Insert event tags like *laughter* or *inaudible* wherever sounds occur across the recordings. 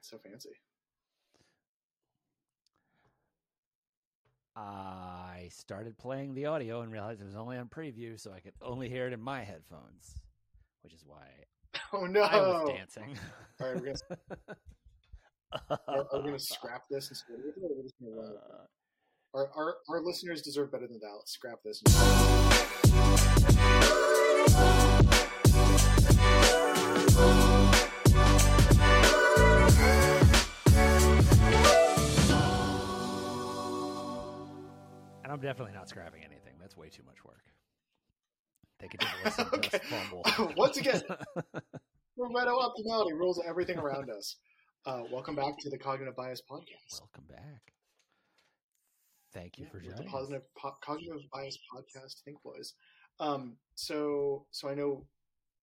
so fancy. I started playing the audio and realized it was only on preview, so I could only hear it in my headphones, which is why *laughs* Oh no! I was dancing. All right, we're gonna, *laughs* are, are we gonna scrap this and split it, or are we just gonna run with it? Uh, Our, our our listeners deserve better than that. Let's scrap this. and I'm definitely not scrapping anything. That's way too much work. They could just *laughs* Okay. fumble. *laughs* Once again, *laughs* Meadow optimality rules everything around us. Uh, welcome back to the Cognitive Bias Podcast. welcome back. Thank you Yeah, for joining. the. Positive po- Cognitive Bias Podcast. Think boys. Um, so so I know.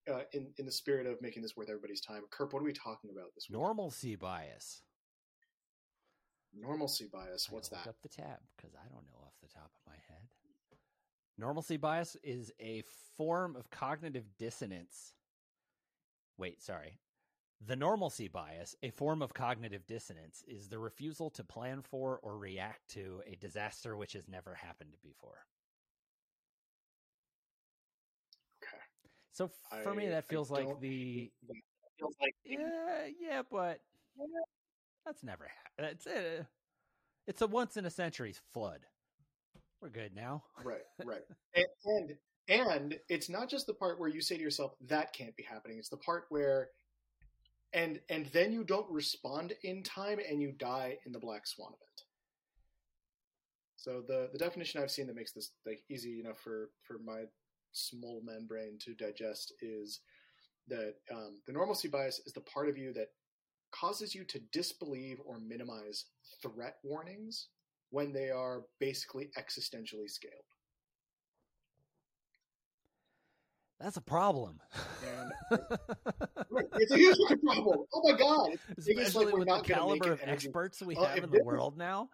Uh, in in the spirit of making this worth everybody's time, Kirk, what are we talking about this week? Normalcy bias. Normalcy bias. What's that? Up the tab because I don't know the top of my head. Normalcy bias is a form of cognitive dissonance. Wait, sorry. The normalcy bias, a form of cognitive dissonance, is the refusal to plan for or react to a disaster which has never happened before. Okay. So for me, I- that I feels like the feels like yeah, yeah, but that's never happened. It's a, eh, it's a once in a century flood. We're good now. *laughs* right, right, and, and and it's not just the part where you say to yourself that can't be happening. It's the part where, and and then you don't respond in time and you die in the black swan event. So the the definition I've seen that makes this like easy enough for for my small man brain to digest is that um, the normalcy bias is the part of you that causes you to disbelieve or minimize threat warnings when they are basically existentially scaled. That's a problem. And *laughs* right, it's a huge problem. Oh my god! It's Especially like, we're with the not gonna make caliber of energy- experts we Oh, have if in the world now.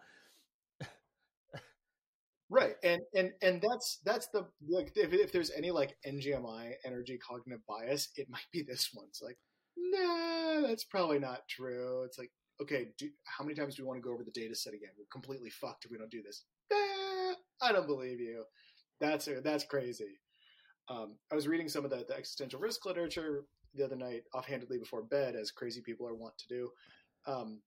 Right, and and and that's that's the like if, if there's any like NGMI energy cognitive bias, it might be this one. It's like, nah, that's probably not true. It's like, okay, do, how many times do we want to go over the data set again? We're completely fucked if we don't do this. Nah, I don't believe you. That's that's crazy. Um, I was reading some of the, the existential risk literature the other night offhandedly before bed, as crazy people are wont to do. Um,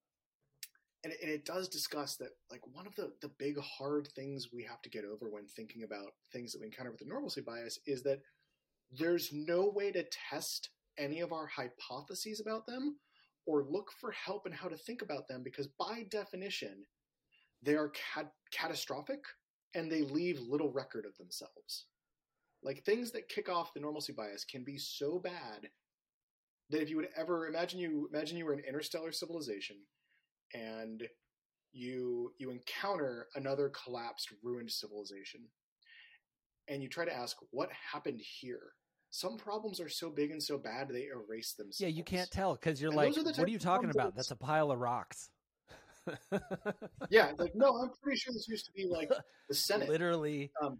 and and it does discuss that like one of the the big hard things we have to get over when thinking about things that we encounter with the normalcy bias is that there's no way to test any of our hypotheses about them or look for help in how to think about them because by definition they are cat- catastrophic and they leave little record of themselves. Like things that kick off the normalcy bias can be so bad that if you would ever imagine you imagine you were an interstellar civilization and you you encounter another collapsed ruined civilization and you try to ask what happened here some problems are so big and so bad they erase themselves Yeah, you can't tell because you're And like, those are the what are you talking about? That's a pile of rocks. *laughs* yeah like no i'm pretty sure this used to be like the *laughs* senate Literally Um,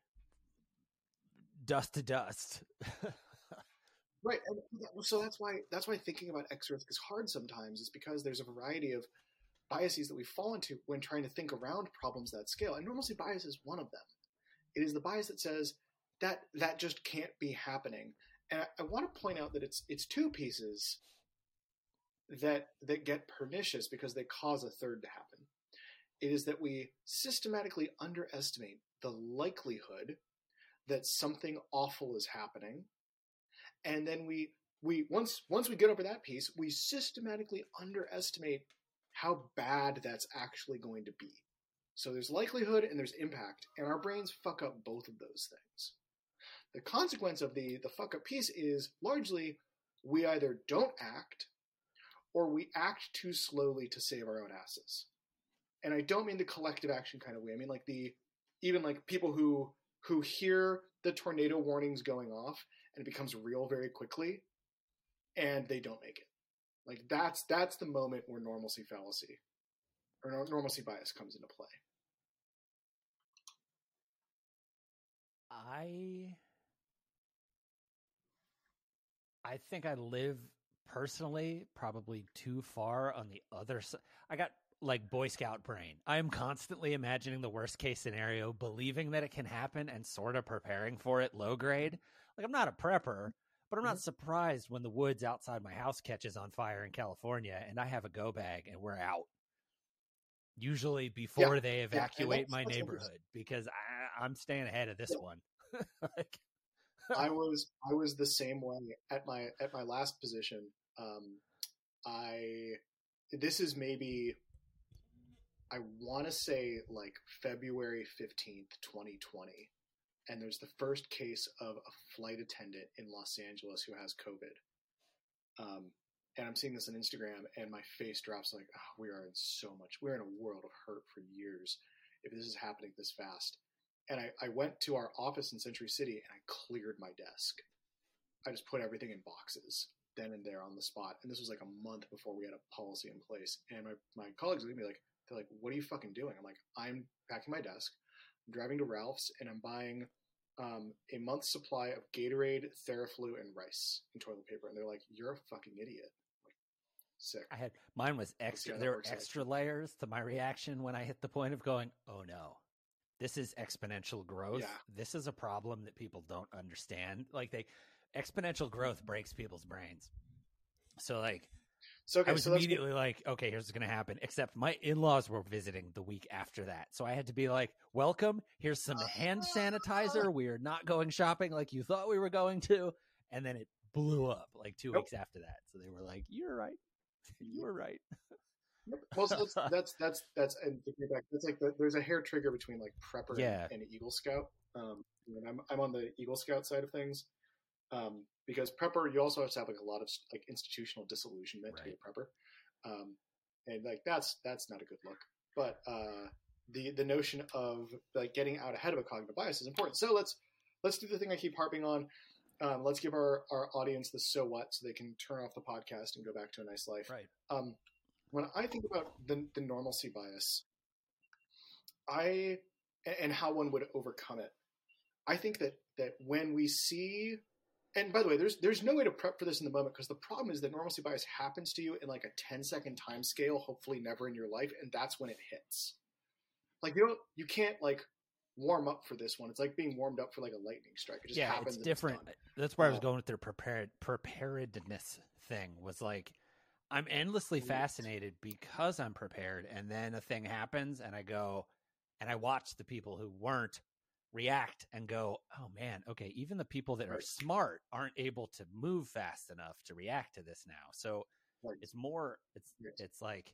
dust to dust. Right. And so that's why that's why thinking about X risk is hard sometimes, is because there's a variety of biases that we fall into when trying to think around problems that scale. And normalcy bias is one of them. It is the bias that says that that just can't be happening. And I, I want to point out that it's it's two pieces that that get pernicious because they cause a third to happen. It is that we systematically underestimate the likelihood that something awful is happening and then we we once once we get over that piece we systematically underestimate how bad that's actually going to be so there's likelihood and there's impact and our brains fuck up both of those things the consequence of the the fuck up piece is largely we either don't act or we act too slowly to save our own asses. And i don't mean the collective action kind of way. I mean like the even like people who who hear the tornado warnings going off and it becomes real very quickly and they don't make it. Like that's that's the moment where normalcy fallacy or normalcy bias comes into play. I I think I live personally probably too far on the other side. I got like Boy Scout brain. I am constantly imagining the worst case scenario, believing that it can happen, and sort of preparing for it low grade. Like I'm not a prepper, but I'm not surprised when the woods outside my house catches on fire in California and I have a go bag and we're out. Usually before Yeah, they yeah, evacuate that's- my neighborhood because I, I'm staying ahead of this Yeah. one. *laughs* like, I *laughs* was I was the same way at my at my last position. Um, I this is maybe I want to say like February fifteenth, twenty twenty, and there's the first case of a flight attendant in Los Angeles who has COVID. Um, and I'm seeing this on Instagram, and my face drops like, oh, we are in so much. We're in a world of hurt for years if this is happening this fast and I, I went to our office in Century City and I cleared my desk. I just put everything in boxes then and there on the spot. And this was like a month before we had a policy in place. And my, my colleagues at me like, they're like, what are you fucking doing? I'm like, I'm packing my desk. I'm driving to Ralph's and I'm buying um, a month's supply of Gatorade, Theraflu, and rice and toilet paper. And they're like, you're a fucking idiot. I'm like, sick. I had mine was extra. there were extra layers to my reaction when I hit the point of going, "Oh no, this is exponential growth. Yeah. This is a problem that people don't understand. Like they, exponential growth breaks people's brains. So like, So okay, I was so immediately like, okay, here's what's gonna happen. Except my in-laws were visiting the week after that, so I had to be like, welcome. Here's some uh-huh. hand sanitizer. We are not going shopping like you thought we were going to, and then it blew up like two Nope. weeks after that. So they were like, you're right. *laughs* you were right. *laughs* well, so that's *laughs* that's that's that's and to get back, that's like the, there's a hair trigger between like prepper and- Yeah. and, Eagle Scout. Um, and I'm I'm on the Eagle Scout side of things, um, because prepper you also have to have like a lot of like institutional disillusionment to be a prepper, um, and like that's that's not a good look. But uh, the the notion of like getting out ahead of a cognitive bias is important. So let's let's do the thing I keep harping on. Um, let's give our, our audience the so what so they can turn off the podcast and go back to a nice life Right. um, when I think about the, the normalcy bias, I and how one would overcome it, I think that that when we see, and by the way, there's there's no way to prep for this in the moment because the problem is that normalcy bias happens to you in like a 10 second time scale, hopefully never in your life, and that's when it hits. Like you don't, you can't like warm up for this one. It's like being warmed up for like a lightning strike. It just yeah, happens. it's different. done. That's where I was Uh, going with their prepared preparedness thing. Was like, I'm endlessly fascinated because I'm prepared, and then a thing happens, and I go, and I watch the people who weren't react and go, oh man, okay, even the people that are smart aren't able to move fast enough to react to this now. So it's more, it's it's like,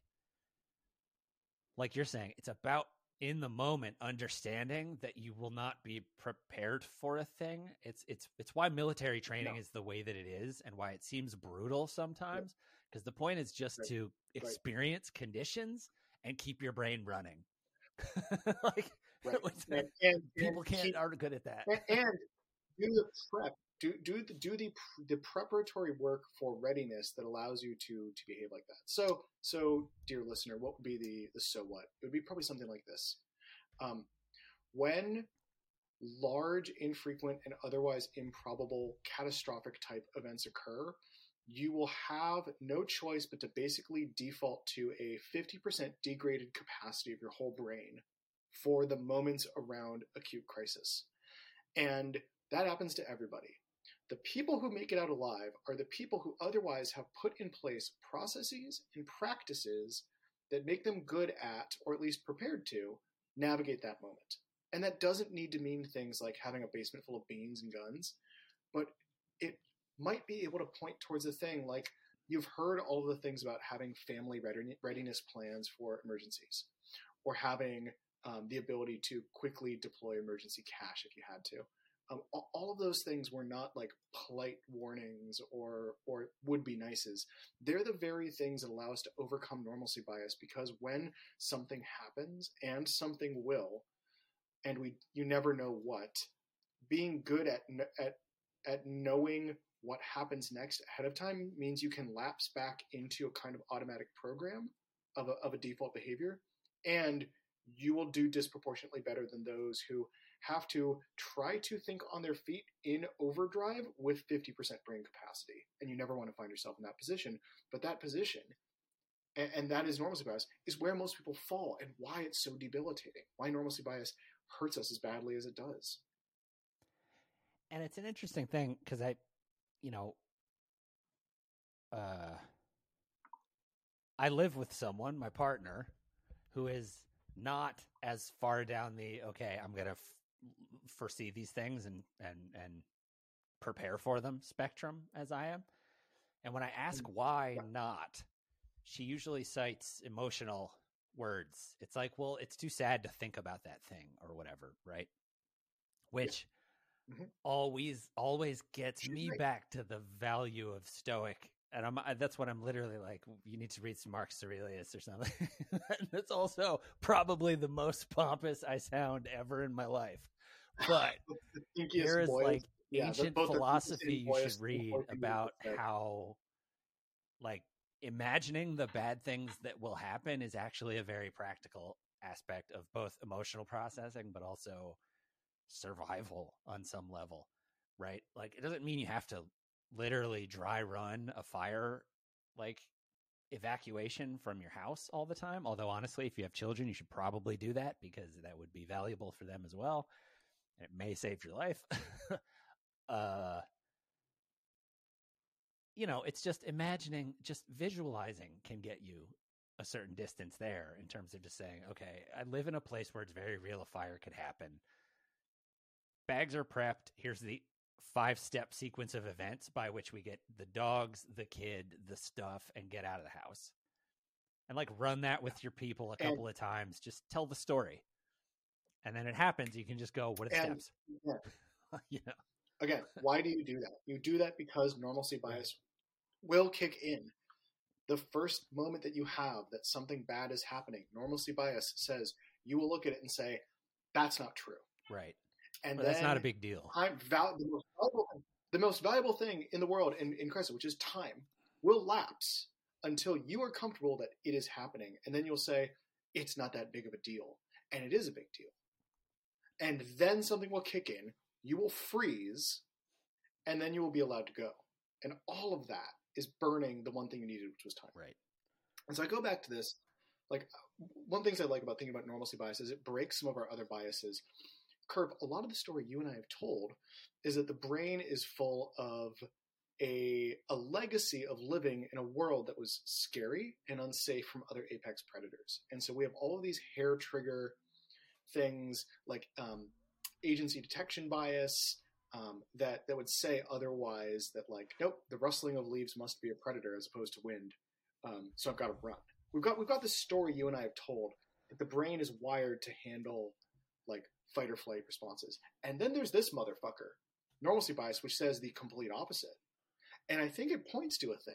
like you're saying, it's about in the moment understanding that you will not be prepared for a thing. It's it's it's why military training No. is the way that it is and why it seems brutal sometimes because the point is just Right. to experience conditions and keep your brain running. *laughs* Like Right. *laughs* And, and, people and can't keep- aren't good at that. and, and do the prep do do the do the the preparatory work for readiness that allows you to to behave like that. So so dear listener what would be the the so what? It would be probably something like this. Um when large infrequent and otherwise improbable catastrophic type events occur you will have no choice but to basically default to a 50% degraded capacity of your whole brain for the moments around acute crisis and that happens to everybody. The people who make it out alive are the people who otherwise have put in place processes and practices that make them good at, or at least prepared to, navigate that moment. And that doesn't need to mean things like having a basement full of beans and guns, but might be able to point towards a thing like you've heard all the things about having family readiness- plans for emergencies, or having um, the ability to quickly deploy emergency cash if you had to. Um, all, all of those things were not like polite warnings or or would be nices. They're the very things that allow us to overcome normalcy bias because when something happens and something will, and we you never know what, being good at at at knowing what happens next ahead of time means you can lapse back into a kind of automatic program of a, of a default behavior and you will do disproportionately better than those who have to try to think on their feet in overdrive with 50% brain capacity. And you never want to find yourself in that position. But that position, and, and that is normalcy bias, is where most people fall and why it's so debilitating, why normalcy bias hurts us as badly as it does. And it's an interesting thing because I, you know, uh, I live with someone, my partner, who is not as far down the okay. I'm gonna f- foresee these things and and and prepare for them spectrum as I am. And when I ask Mm. why not, she usually cites emotional words. It's like, well, it's too sad to think about that thing or whatever, right? Which Mhm. always always gets me back to the value of stoic and I'm I- that's what I'm literally like you need to read some Marcus Aurelius or something. *laughs* that's also probably the most pompous I sound ever in my life. But *laughs* The here is boys- like yeah, ancient both the thinkiest philosophy you should read about how like imagining the bad things that will happen is actually a very practical aspect of both emotional processing but also survival *laughs* on some level right? Like it doesn't mean you have to literally dry run a fire like evacuation from your house all the time although honestly if you have children you should probably do that because that would be valuable for them as well it may save your life. *laughs* Uh you know it's just imagining just visualizing can get you a certain distance there in terms of just saying okay i live in a place where it's very real a fire could happen bags are prepped here's the five step sequence of events by which we get the dogs the kid the stuff and get out of the house and like run that with your people a And- couple of times just tell the story and then it happens you can just go what are the And- steps yeah. *laughs* you know Again, why do you do that? You do that because normalcy bias will kick in. The first moment that you have that something bad is happening, normalcy bias says you will look at it and say, "That's not true." right And but that's not a big deal time val- the most valuable thing, the most valuable thing in the world in, in crisis, which is time, will lapse until you are comfortable that it is happening, and then you'll say it's not that big of a deal, and it is a big deal. And then something will kick in, you will freeze, and then you will be allowed to go. And all of that is burning the one thing you needed, which was time. right And so I go back to this. Like one things I like about thinking about normalcy bias is it breaks some of our other biases. Kirk, a lot of the story you and I have told is that the brain is full of a a legacy of living in a world that was scary and unsafe from other apex predators. And so we have all of these hair trigger things like um, agency detection bias um, that that would say otherwise that like nope the rustling of leaves must be a predator as opposed to wind um, so I've got to run. We've got we've got this story you and I have told that the brain is wired to handle like fight or flight responses, and then there's this motherfucker, normalcy bias, which says the complete opposite. And I think it points to a thing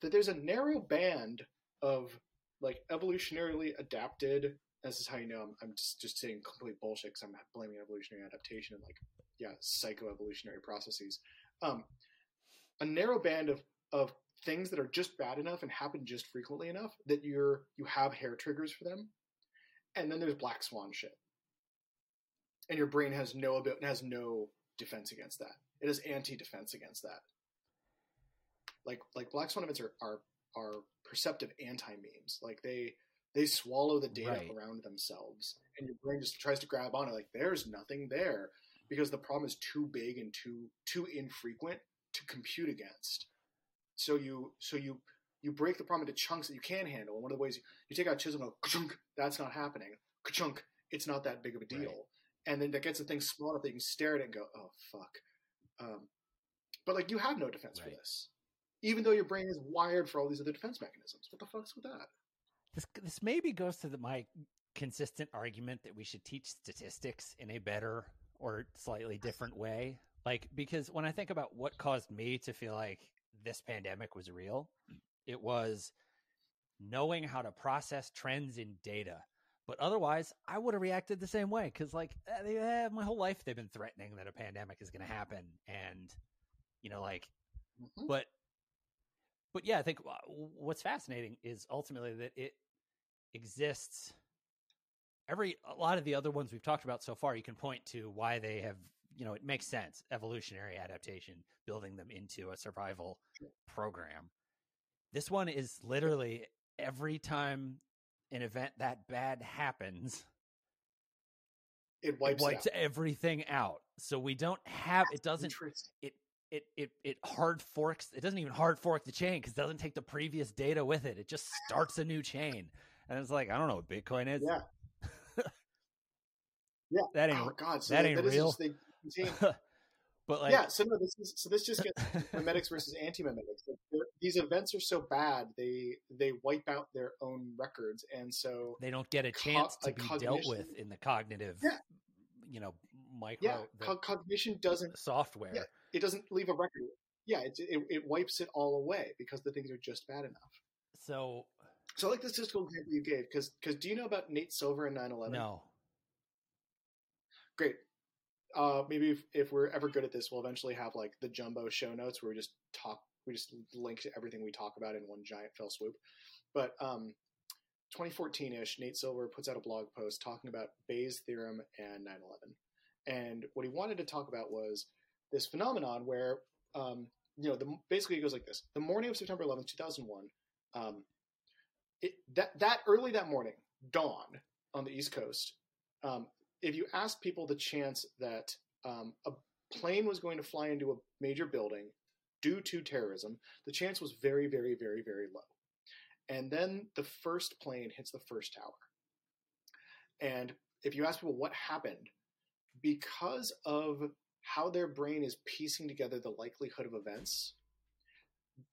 that there's a narrow band of like evolutionarily adapted. This is how you know I'm, I'm just, just saying complete bullshit because I'm blaming evolutionary adaptation and like yeah psychoevolutionary processes. Um, a narrow band of of things that are just bad enough and happen just frequently enough that you're you have hair triggers for them, and then there's black swan shit, and your brain has no ability has no defense against that. It has anti defense against that. Like like black swan events are are, are perceptive anti memes. Like they they swallow the data Right. around themselves, and your brain just tries to grab on it. Like there's nothing there because the problem is too big and too too infrequent to compute against. So you so you you break the problem into chunks that you can handle. And one of the ways you, you take out chisel and go that's not happening. Ka-chunk, it's not that big of a deal. Right. And then that gets the thing small enough that you can stare at it and go, oh fuck. Um, but like you have no defense for this, even though your brain is wired for all these other defense mechanisms. What the fuck's with that? this this maybe goes to the, my consistent argument that we should teach statistics in a better or slightly different way like because when i think about what caused me to feel like this pandemic was real it was knowing how to process trends in data but otherwise i would have reacted the same way because like eh, they, eh, my whole life they've been threatening that a pandemic is going to happen and you know like Mhm. but but yeah i think what's fascinating is ultimately that it exists every a lot of the other ones we've talked about so far, you can point to why they have. You know, it makes sense. Evolutionary adaptation, building them into a survival program. This one is literally every time an event that bad happens, It wipes, it wipes it out. everything out. So we don't have it doesn't it it it it hard forks it doesn't even hard fork the chain because it doesn't take the previous data with it. It just starts a new chain. And it's like, I don't know what Bitcoin is. Yeah. *laughs* Yeah. That ain't oh God, so that they- ain't that is real. just- they contain but like yeah, so no, this is so this just gets *laughs* memetics versus anti-memetics. Like, these events are so bad, they they wipe out their own records, and so they don't get a co- chance to like be dealt with in the cognitive Yeah. you know micro yeah, co- cognition doesn't software. yeah. it doesn't leave a record. Yeah, it, it it wipes it all away because the things are just bad enough. So So I like the statistical example you gave because because do you know about Nate Silver and 9/11? no. Great. Uh, maybe if, if we're ever good at this, we'll eventually have like the jumbo show notes where we just talk, we just link to everything we talk about in one giant fell swoop. But um, 2014-ish, Nate Silver puts out a blog post talking about Bayes' theorem and 9/11, and what he wanted to talk about was this phenomenon where, um, you know, the, basically it goes like this: the morning of September 11th, 2001, um, it, that that early that morning, dawn on the East Coast. Um, if you ask people the chance that um, a plane was going to fly into a major building due to terrorism, the chance was very, very, very, very low. And then the first plane hits the first tower. And if you ask people what happened, because of how their brain is piecing together the likelihood of events,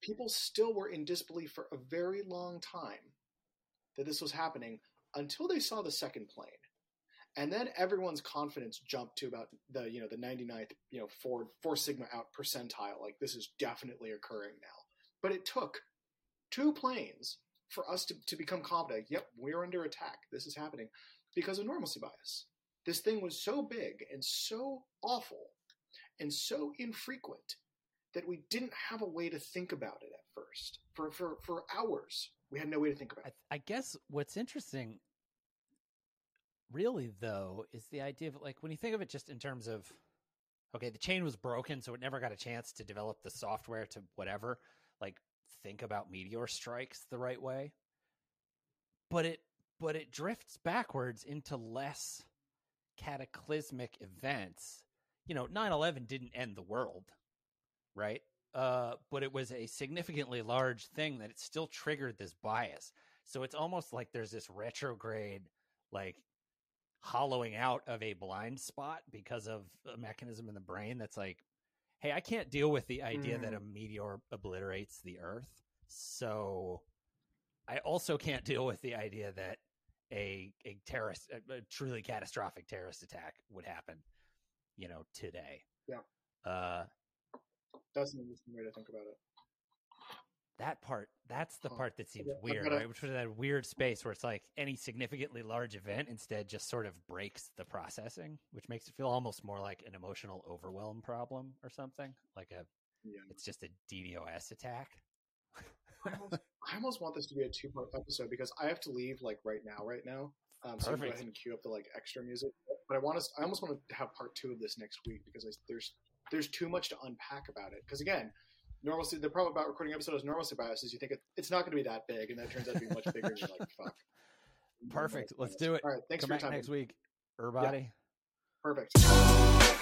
people still were in disbelief for a very long time that this was happening until they saw the second plane and then everyone's confidence jumped to about the you know the 99th you know four four sigma out percentile. Like this is definitely occurring now. But it took two planes for us to, to become confident yep we're under attack. This is happening because of normalcy bias. This thing was so big and so awful and so infrequent that we didn't have a way to think about it at first. For for, for hours we had no way to think about I, it I guess what's interesting, really, though, is the idea of like when you think of it just in terms of, okay, the chain was broken, so it never got a chance to develop the software to whatever, like think about meteor strikes the right way. But it, but it drifts backwards into less cataclysmic events. You know, 9 11 didn't end the world, right? Uh, but it was a significantly large thing that it still triggered this bias. So it's almost like there's this retrograde, like hollowing out of a blind spot because of a mechanism in the brain that's like, hey, I can't deal with the idea that a meteor obliterates the Earth. So I also can't deal with the idea that a a terrorist, a, a truly catastrophic terrorist attack would happen, you know, today. Yeah. Uh, that's an interesting way to think about it that part that's the Huh. part that seems weird right which was that weird space where it's like any significantly large event instead just sort of breaks the processing which makes it feel almost more like an emotional overwhelm problem or something like a yeah it's just a ddos attack I almost, I almost want this to be a two part episode because I have to leave like right now, right now. Um, so go ahead and cue up the like extra music. But I want to, I almost want to have part two of this next week because I, there's there's too much to unpack about it. Because again, normalcy. The problem about recording episodes normalcy bias is you think it, it's not going to be that big, and that turns out to be much bigger. and you're like, *laughs* fuck. perfect let's do it All right, thanks come for your time. next week everybody Perfect.